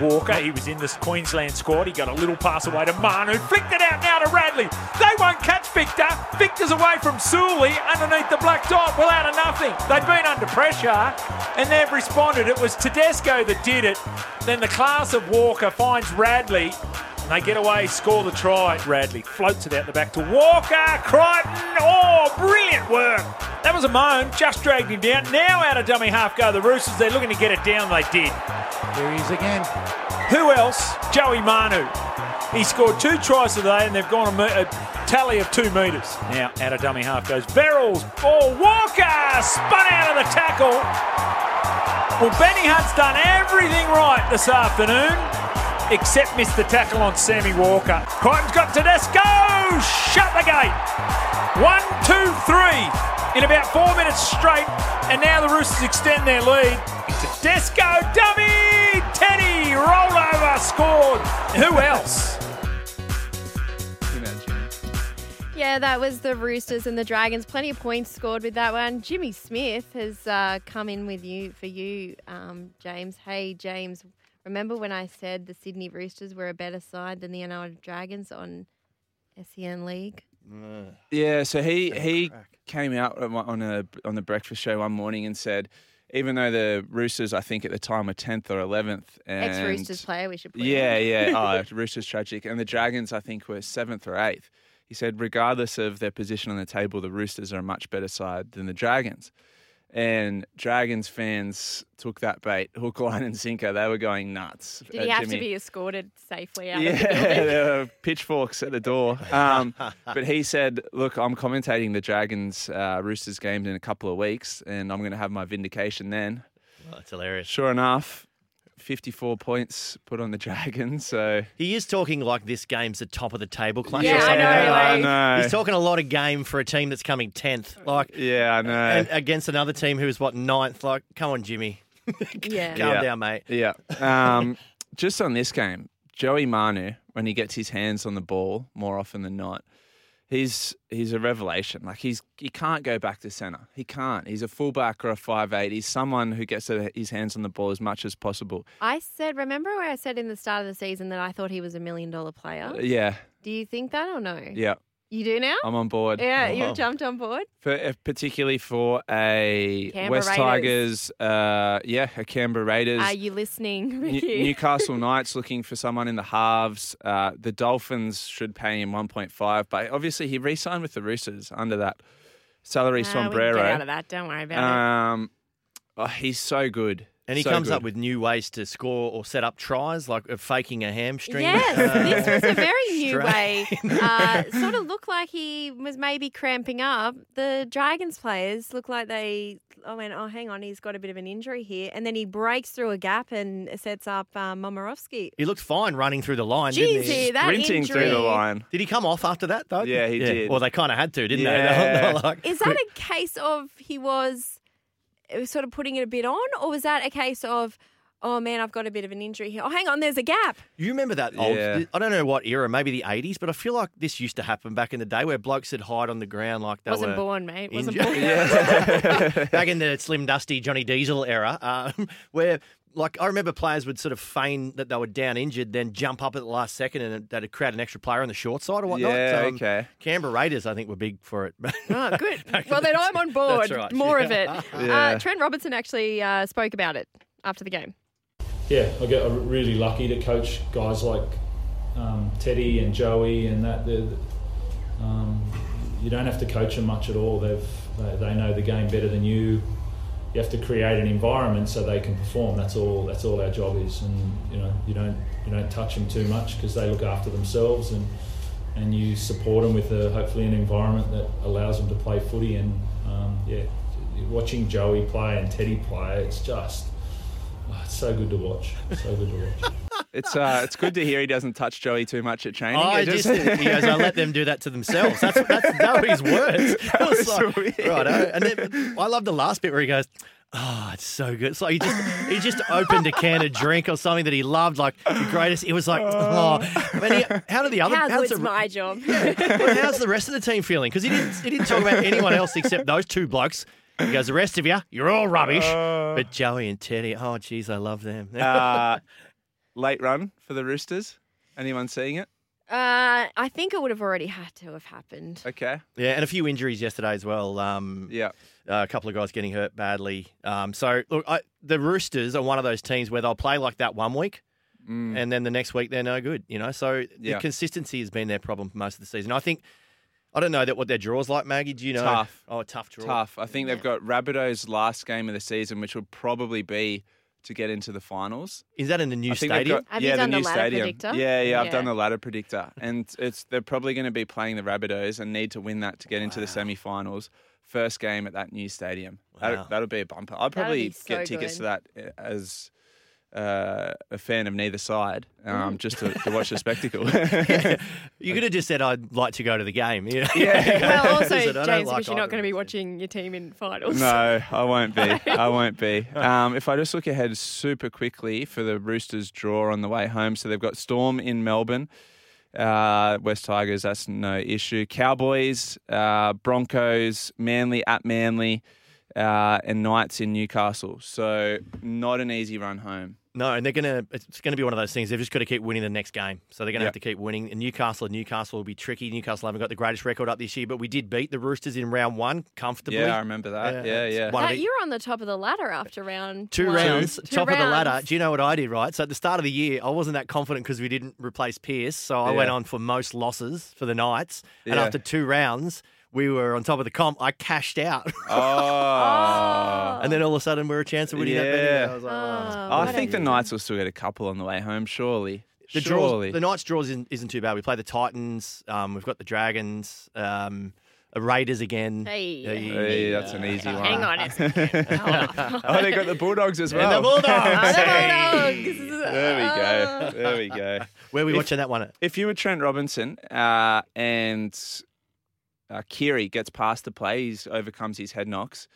Walker. He was in this Queensland squad. He got a little pass away to Manu. Flicked it out now to Radley. They won't catch Victor. Victor's away from Sully underneath the black dot. Well, out of nothing. They've been under pressure and they've responded. It was Tedesco that did it. Then the class of Walker finds Radley. And they get away, score the try. Radley floats it out the back to Walker. Crichton. Oh, brilliant work. That was a moan. Just dragged him down. Now out of dummy half go the Roosters. They're looking to get it down. They did. Here he is again. Who else? Joey Manu. He scored two tries today and they've gone a, a tally of two metres. Now out of dummy half goes Verrills. Ball. Walker spun out of the tackle. Well, Benny Hunt's done everything right this afternoon except missed the tackle on Sammy Walker. Crichton's got Tedesco. Shut the gate. One, two, three. In about four minutes straight. And now the Roosters extend their lead. Tedesco, dummy. Teddy, rolled over, scored. Who else? Yeah, that was the Roosters and the Dragons. Plenty of points scored with that one. Jimmy Smith has uh, come in with you for you, um, James. Hey, James. Remember when I said the Sydney Roosters were a better side than the United Dragons on SEN League? Yeah, so he he came out on a on the breakfast show one morning and said, even though the Roosters, I think at the time were tenth or eleventh, and Ex Roosters player, we should yeah, yeah, oh, Roosters tragic, and the Dragons, I think, were seventh or eighth. He said, regardless of their position on the table, the Roosters are a much better side than the Dragons. And Dragons fans took that bait, hook, line, and sinker. They were going nuts. Did he have Jimmy. to be escorted safely out of the Yeah, there were pitchforks at the door. Um, but he said, "Look, I'm commentating the Dragons uh, Roosters games in a couple of weeks, and I'm going to have my vindication then." Oh, that's hilarious. Sure enough, 54 points put on the Dragons. So He is talking like this game's the top of the table clash. Yeah, or I something. know, I know. He's talking a lot of game for a team that's coming tenth, like, yeah, I know. and against another team who's what ninth. Like, come on, Jimmy, Yeah. calm Yeah. down, mate. yeah. Um, just on this game, Joey Manu, when he gets his hands on the ball more often than not, he's he's a revelation. Like he's he can't go back to center. He can't. He's a fullback or a five eight. He's someone who gets his hands on the ball as much as possible. I said, remember where I said in the start of the season that I thought he was a million dollar player? Yeah, Do you think that or no? yeah. You do now? I'm on board. yeah, you've jumped on board. For, uh, particularly for a Canberra West Raiders. Tigers, uh, yeah, a Canberra Raiders. Are you listening, New- Newcastle Knights looking for someone in the halves. Uh, the Dolphins should pay him 1.5, but obviously he re-signed with the Roosters under that salary Nah, we can sombrero. Get out of that. Don't worry about Um, oh, he's so good. And he So comes up with new ways to score or set up tries, like uh, faking a hamstring. Yes, this was a very new way. Uh, sort of looked like he was maybe cramping up. The Dragons players look like they. I went, oh, hang on, he's got a bit of an injury here, and then he breaks through a gap and sets up um, Momorovsky. He looked fine running through the line, Jeez, didn't he? here, that Sprinting injury. through the line. Did he come off after that though? Yeah, he did. Well, they kind of had to, didn't they? Yeah. They were like, Is that a case of he was sort of putting it a bit on, or was that a case of, oh man, I've got a bit of an injury here. Oh, hang on, there's a gap. You remember that old? Yeah. I don't know what era, maybe the eighties, but I feel like this used to happen back in the day where blokes would hide on the ground like they Wasn't were born, mate. Wasn't injured. born. Yeah. back in the slim dusty Johnny Diesel era, um, where like I remember players would sort of feign that they were down injured, then jump up at the last second, and that'd create an extra player on the short side or whatnot. Yeah, Um, okay. Canberra Raiders, I think, were big for it. Oh, good. Well, then. I'm on board. That's right, More of it. Yeah. Uh, Trent Robinson actually uh, spoke about it after the game. yeah, I get really lucky to coach guys like um, Teddy and Joey and that. They're, um, you don't have to coach them much at all. They've they, they know the game better than you. You have to create an environment so they can perform. That's all. That's all our job is. And you know, you don't you don't touch them too much because they look after themselves and and you support them with a, hopefully an environment that allows them to play footy. And um, yeah, watching Joey play and Teddy play, it's just oh, it's so good to watch. So good to watch. It's uh, it's good to hear he doesn't touch Joey too much at training. Oh, I It just, he goes, I let them do that to themselves. That's, that's that were his words. It was was like, weird. righto. And then I love the last bit where he goes, Oh, it's so good. It's like he just he just opened a can of drink or something that he loved, like the greatest. It was like, oh, but he, how did the other? How how's good's the, my job? well, how's the rest of the team feeling? Because he didn't he didn't talk about anyone else except those two blokes. He goes, the rest of you, you're all rubbish. but Joey and Teddy, oh, geez, I love them. uh, late run for the Roosters. Anyone seeing it? Uh, I think it would have already had to have happened. Okay. Yeah, and a few injuries yesterday as well. Um, Yeah. uh, a couple of guys getting hurt badly. Um, so look, I, the Roosters are one of those teams where they'll play like that one week, and then the next week they're no good. You know, so Mm. Yeah. the consistency has been their problem for most of the season. I think. I don't know that what their draws like, Maggie. Do you know? Tough. Oh, a tough draw. Tough. I think they've got Rabbitohs last game of the season, which will probably be to get into the finals. Is that in the new I think they've stadium? got- Have you yeah, done the the new ladder stadium. predictor? Yeah, yeah, I've done the ladder predictor, and it's they're probably going to be playing the Rabbitohs and need to win that to get into the semi-finals. First game at that new stadium. Wow. That, that'll be a bumper. I'll probably so get tickets to that uh, as uh, a fan of neither side, Mm. um, just to, to watch the spectacle. You could have just said I'd like to go to the game. Yeah. Well, also, Said, James, because like you're not going to be watching your team in finals. No, I won't be. I won't be. Um, if I just look ahead super quickly for the Roosters draw on the way home, so they've got Storm in Melbourne, uh, West Tigers, that's no issue. Cowboys, uh, Broncos, Manly at Manly, uh, and Knights in Newcastle. So not an easy run home. No, and they're gonna. It's gonna be one of those things. They've just got to keep winning the next game. So they're gonna Yep. have to keep winning. And Newcastle, Newcastle will be tricky. Newcastle haven't got the greatest record up this year, but we did beat the Roosters in round one comfortably. Yeah, I remember that. Yeah, it's yeah. one That, the- you're on the top of the ladder after round Two one. rounds, Two top of the ladder. Do you know what I did, right? So at the start of the year, I wasn't that confident because we didn't replace Pearce. So I went on for most losses for the Knights. And Yeah. after two rounds, we were on top of the comp. I cashed out. Oh. and then all of a sudden, we were a chance of winning that betting. Yeah. I was like, wow. Oh, I think a- the Knights will still get a couple on the way home, surely. The surely. draws, the Knights draws isn't, isn't too bad. We play the Titans. Um, we've got the Dragons. Um, Raiders again. Hey. Hey, that's an easy one. Hang on a second. Oh, they got the Bulldogs as And well. the Bulldogs. Oh, the Bulldogs. There we go. Oh. There we go. Where are we If- watching that one at? If you were Trent Robinson uh, and uh, Keary gets past the play, he overcomes his head knocks.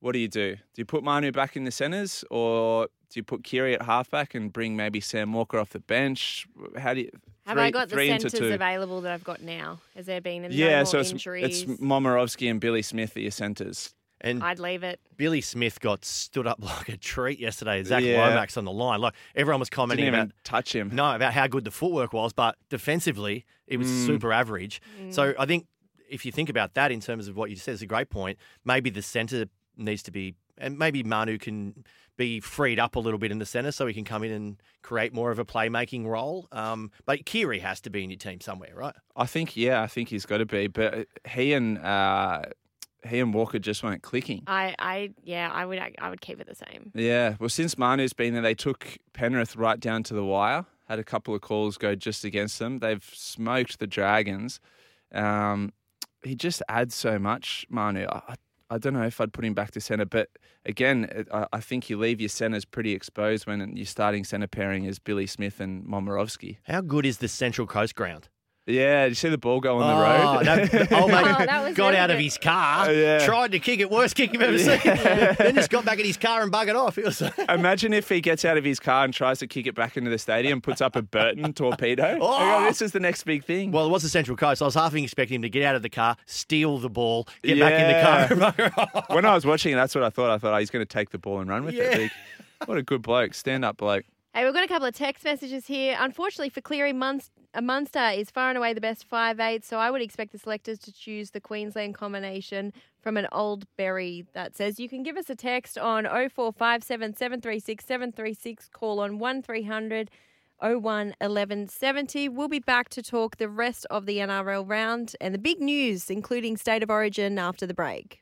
What do you do? Do you put Manu back in the centres, or do you put Keary at halfback and bring maybe Sam Walker off the bench? How do you? Have three- I got the three into centres two. available that I've got now? Has there been no Yeah, more so it's injuries? it's Momorovsky and Billy Smith are your centres. And I'd leave it. Billy Smith got stood up like a treat yesterday. Zach Yeah. Lomax on the line. Like everyone was Didn't commenting even about touch him. no about how good the footwork was, but defensively it was Mm. super average. Mm. So I think if you think about that in terms of what you said, it's a great point. Maybe the centre needs to be, and maybe Manu can be freed up a little bit in the centre so he can come in and create more of a playmaking role. Um, but Keary has to be in your team somewhere, right? I think yeah, I think he's got to be. But he and uh, he and Walker just weren't clicking. I, I, yeah, I would, I would keep it the same. Yeah, well, since Manu's been there, they took Penrith right down to the wire. Had a couple of calls go just against them. They've smoked the Dragons. Um, he just adds so much, Manu. I, I don't know if I'd put him back to centre, but again, I, I think you leave your centres pretty exposed when your starting centre pairing is Billy Smith and Momorovsky. How good is the Central Coast ground? Yeah, did you see the ball go on the Oh, road? that, the old mate Oh, that was got really out of good. his car, Oh, yeah. tried to kick it, worst kick you've ever seen. then just got back in his car and buggered off. It was Imagine if he gets out of his car and tries to kick it back into the stadium, puts up a Burton torpedo. Oh! I go, oh, this is the next big thing. well, it was the Central Coast. I was half expecting him to get out of the car, steal the ball, get back in the car, and bugger off. when I was watching, it, that's what I thought. I thought, oh, he's going to take the ball and run with Yeah. it. Big. What a good bloke, stand up bloke. Hey, we've got a couple of text messages here. Unfortunately for Cleary, Munst- uh, Munster is far and away the best five eight, so I would expect the selectors to choose the Queensland combination from an old berry that says you can give us a text on 0457 736 736, call on 1300 01 11 70. We'll be back to talk the rest of the NRL round and the big news, including State of Origin after the break.